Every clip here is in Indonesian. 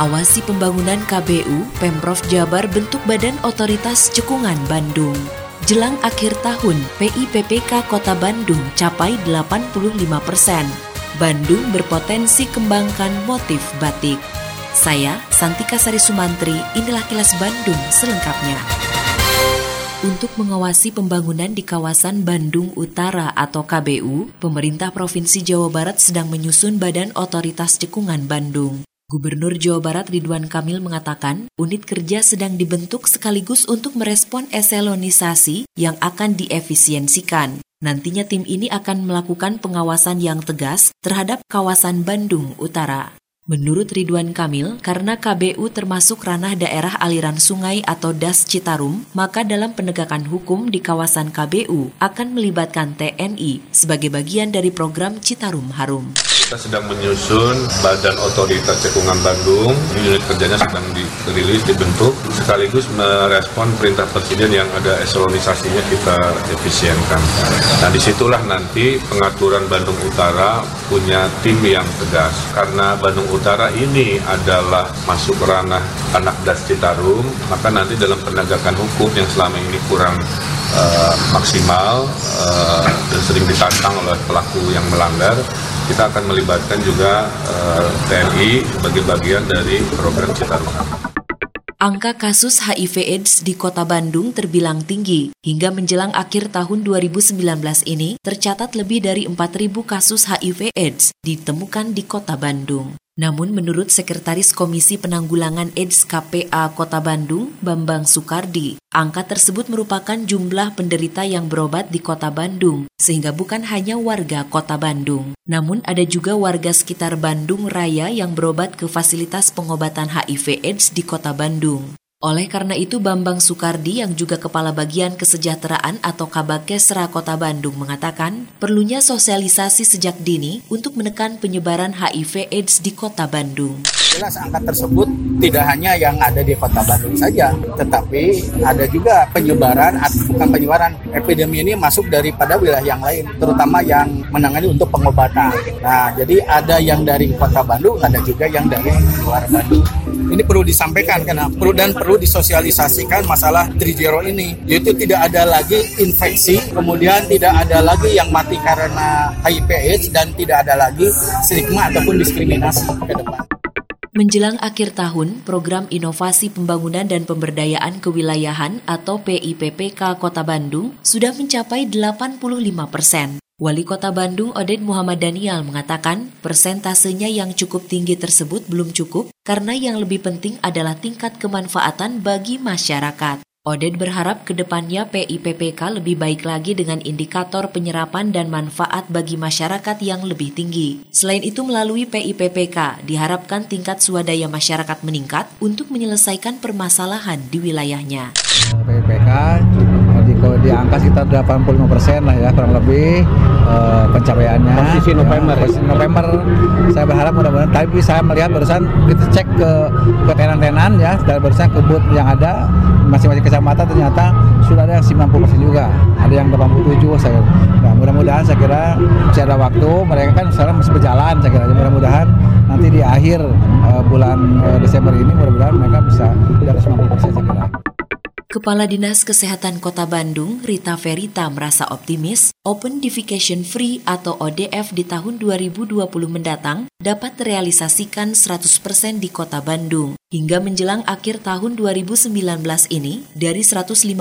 Awasi pembangunan KBU, Pemprov Jabar bentuk Badan Otoritas Cekungan Bandung. Jelang akhir tahun, PIPPK Kota Bandung capai 85 persen. Bandung berpotensi kembangkan motif batik. Saya, Santika Sari Sumantri, inilah kilas Bandung selengkapnya. Untuk mengawasi pembangunan di kawasan Bandung Utara atau KBU, pemerintah Provinsi Jawa Barat sedang menyusun Badan Otoritas Cekungan Bandung. Gubernur Jawa Barat Ridwan Kamil mengatakan, unit kerja sedang dibentuk sekaligus untuk merespon eselonisasi yang akan diefisiensikan. Nantinya tim ini akan melakukan pengawasan yang tegas terhadap kawasan Bandung Utara. Menurut Ridwan Kamil, karena KBU termasuk ranah daerah aliran sungai atau Das Citarum, maka dalam penegakan hukum di kawasan KBU akan melibatkan TNI sebagai bagian dari program Citarum Harum. Kita sedang menyusun Badan Otoritas Cekungan Bandung. Kerjanya sedang dirilis, dibentuk, sekaligus merespon perintah Presiden yang ada eselonisasinya kita efisienkan. Nah di situlah nanti pengaturan Bandung Utara punya tim yang tegas. Karena Bandung Utara ini adalah masuk ranah anak das Citarum, maka nanti dalam penegakan hukum yang selama ini kurang uh, maksimal uh, dan sering ditantang oleh pelaku yang melanggar, kita akan melibatkan juga uh, eh, TNI sebagai bagian dari program Citarum. Angka kasus HIV AIDS di kota Bandung terbilang tinggi. Hingga menjelang akhir tahun 2019 ini, tercatat lebih dari 4.000 kasus HIV AIDS ditemukan di kota Bandung. Namun menurut Sekretaris Komisi Penanggulangan AIDS KPA Kota Bandung, Bambang Sukardi, angka tersebut merupakan jumlah penderita yang berobat di Kota Bandung, sehingga bukan hanya warga Kota Bandung. Namun ada juga warga sekitar Bandung Raya yang berobat ke fasilitas pengobatan HIV AIDS di Kota Bandung. Oleh karena itu Bambang Sukardi yang juga Kepala Bagian Kesejahteraan atau Kabakesra Kota Bandung mengatakan perlunya sosialisasi sejak dini untuk menekan penyebaran HIV AIDS di Kota Bandung. Jelas angka tersebut tidak hanya yang ada di Kota Bandung saja, tetapi ada juga penyebaran atau bukan penyebaran epidemi ini masuk daripada wilayah yang lain, terutama yang menangani untuk pengobatan. Nah, jadi ada yang dari Kota Bandung, ada juga yang dari luar Bandung ini perlu disampaikan karena perlu dan perlu disosialisasikan masalah trijero ini yaitu tidak ada lagi infeksi kemudian tidak ada lagi yang mati karena HIV AIDS dan tidak ada lagi stigma ataupun diskriminasi ke depan. Menjelang akhir tahun, program Inovasi Pembangunan dan Pemberdayaan Kewilayahan atau PIPPK Kota Bandung sudah mencapai 85 persen. Wali Kota Bandung Oded Muhammad Daniel mengatakan persentasenya yang cukup tinggi tersebut belum cukup karena yang lebih penting adalah tingkat kemanfaatan bagi masyarakat. Oded berharap ke depannya PIPPK lebih baik lagi dengan indikator penyerapan dan manfaat bagi masyarakat yang lebih tinggi. Selain itu melalui PIPPK diharapkan tingkat swadaya masyarakat meningkat untuk menyelesaikan permasalahan di wilayahnya. PIPPK di angka sekitar 85 persen lah ya kurang lebih uh, pencapaiannya. Posisi November. Ya, posisi November. Saya berharap mudah-mudahan. Tapi saya melihat barusan kita cek ke ke tenan-tenan ya dari barusan kebut yang ada masing-masing kecamatan ternyata sudah ada yang 90 persen juga. Ada yang 87 saya. Nah, mudah-mudahan saya kira masih ada waktu. Mereka kan sekarang masih berjalan saya kira. Mudah-mudahan nanti di akhir uh, bulan uh, Desember ini mudah-mudahan mereka bisa Kepala Dinas Kesehatan Kota Bandung, Rita Verita merasa optimis Open Defecation Free atau ODF di tahun 2020 mendatang dapat realisasikan 100% di Kota Bandung. Hingga menjelang akhir tahun 2019 ini, dari 151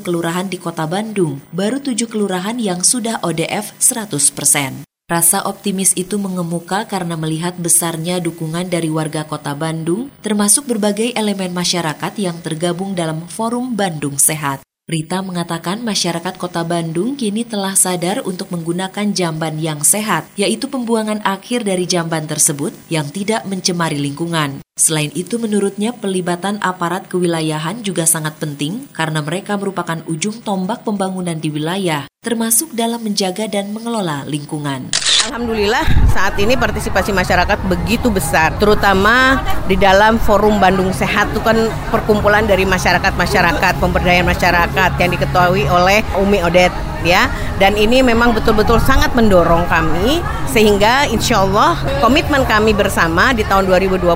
kelurahan di Kota Bandung, baru 7 kelurahan yang sudah ODF 100%. Rasa optimis itu mengemuka karena melihat besarnya dukungan dari warga kota Bandung, termasuk berbagai elemen masyarakat yang tergabung dalam Forum Bandung Sehat. Rita mengatakan masyarakat kota Bandung kini telah sadar untuk menggunakan jamban yang sehat, yaitu pembuangan akhir dari jamban tersebut yang tidak mencemari lingkungan. Selain itu menurutnya pelibatan aparat kewilayahan juga sangat penting karena mereka merupakan ujung tombak pembangunan di wilayah, termasuk dalam menjaga dan mengelola lingkungan. Alhamdulillah saat ini partisipasi masyarakat begitu besar, terutama di dalam forum Bandung Sehat itu kan perkumpulan dari masyarakat-masyarakat, pemberdayaan masyarakat yang diketuai oleh Umi Odet ya. Dan ini memang betul-betul sangat mendorong kami sehingga insya Allah komitmen kami bersama di tahun 2020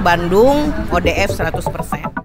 Bandung ODF 100%.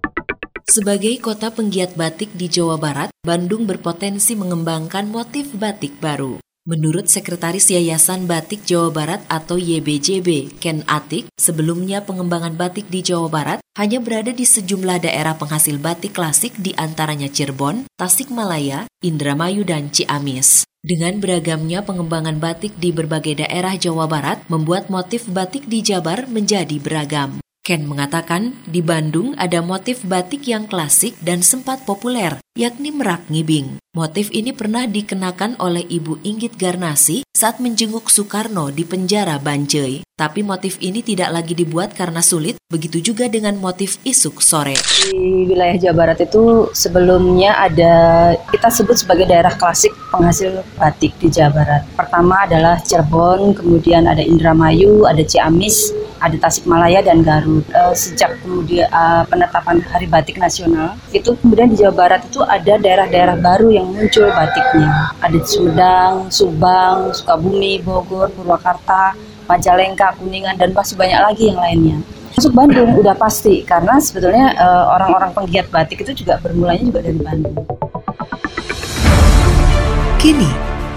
Sebagai kota penggiat batik di Jawa Barat, Bandung berpotensi mengembangkan motif batik baru. Menurut Sekretaris Yayasan Batik Jawa Barat atau YBJB, Ken Atik, sebelumnya pengembangan batik di Jawa Barat hanya berada di sejumlah daerah penghasil batik klasik di antaranya Cirebon, Tasikmalaya, Indramayu, dan Ciamis. Dengan beragamnya pengembangan batik di berbagai daerah Jawa Barat membuat motif batik di Jabar menjadi beragam. Ken mengatakan di Bandung ada motif batik yang klasik dan sempat populer, yakni merak ngibing. Motif ini pernah dikenakan oleh Ibu Inggit Garnasi saat menjenguk Soekarno di penjara Banjai. Tapi motif ini tidak lagi dibuat karena sulit, begitu juga dengan motif isuk sore. Di wilayah Jawa Barat itu sebelumnya ada kita sebut sebagai daerah klasik penghasil batik di Jawa Barat. Pertama adalah Cirebon, kemudian ada Indramayu, ada Ciamis, ada Tasikmalaya dan Garut. Uh, sejak kemudian uh, penetapan Hari Batik Nasional, itu kemudian di Jawa Barat itu ada daerah-daerah baru yang muncul batiknya. Ada di Sumedang, Subang, Sukabumi, Bogor, Purwakarta, Majalengka, Kuningan dan masih banyak lagi yang lainnya. Masuk Bandung udah pasti karena sebetulnya uh, orang-orang penggiat batik itu juga bermulanya juga dari Bandung. Kini,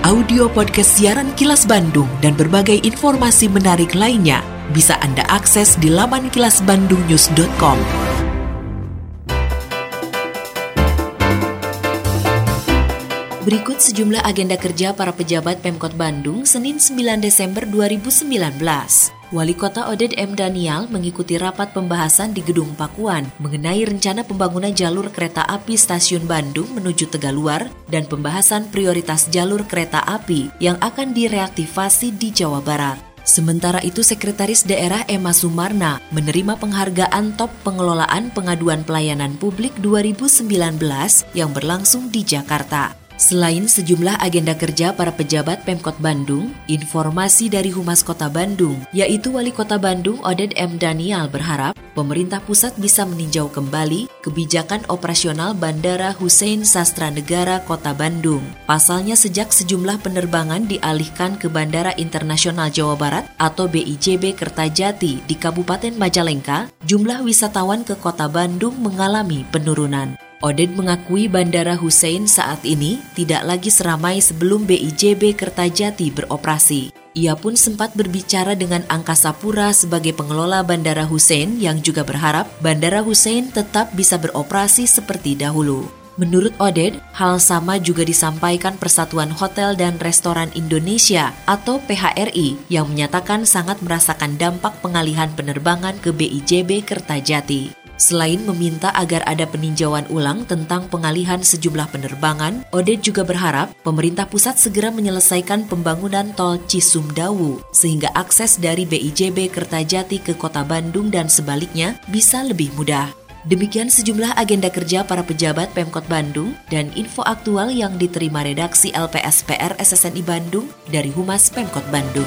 audio podcast siaran Kilas Bandung dan berbagai informasi menarik lainnya bisa Anda akses di laman kilasbandungnews.com. Berikut sejumlah agenda kerja para pejabat Pemkot Bandung Senin 9 Desember 2019. Wali Kota Oded M. Daniel mengikuti rapat pembahasan di Gedung Pakuan mengenai rencana pembangunan jalur kereta api stasiun Bandung menuju Tegaluar dan pembahasan prioritas jalur kereta api yang akan direaktivasi di Jawa Barat. Sementara itu, Sekretaris Daerah Emma Sumarna menerima penghargaan Top Pengelolaan Pengaduan Pelayanan Publik 2019 yang berlangsung di Jakarta. Selain sejumlah agenda kerja para pejabat Pemkot Bandung, informasi dari Humas Kota Bandung, yaitu Wali Kota Bandung Oded M. Daniel berharap pemerintah pusat bisa meninjau kembali kebijakan operasional Bandara Hussein Sastra Negara Kota Bandung. Pasalnya sejak sejumlah penerbangan dialihkan ke Bandara Internasional Jawa Barat atau BIJB Kertajati di Kabupaten Majalengka, jumlah wisatawan ke Kota Bandung mengalami penurunan. Oded mengakui Bandara Hussein saat ini tidak lagi seramai sebelum BIJB Kertajati beroperasi. Ia pun sempat berbicara dengan Angkasa Pura sebagai pengelola Bandara Hussein yang juga berharap Bandara Hussein tetap bisa beroperasi seperti dahulu. Menurut Oded, hal sama juga disampaikan Persatuan Hotel dan Restoran Indonesia atau PHRI yang menyatakan sangat merasakan dampak pengalihan penerbangan ke BIJB Kertajati. Selain meminta agar ada peninjauan ulang tentang pengalihan sejumlah penerbangan, Oded juga berharap pemerintah pusat segera menyelesaikan pembangunan tol Cisumdawu sehingga akses dari BIJB Kertajati ke kota Bandung dan sebaliknya bisa lebih mudah. Demikian sejumlah agenda kerja para pejabat Pemkot Bandung dan info aktual yang diterima redaksi LPSPR SSNI Bandung dari Humas Pemkot Bandung.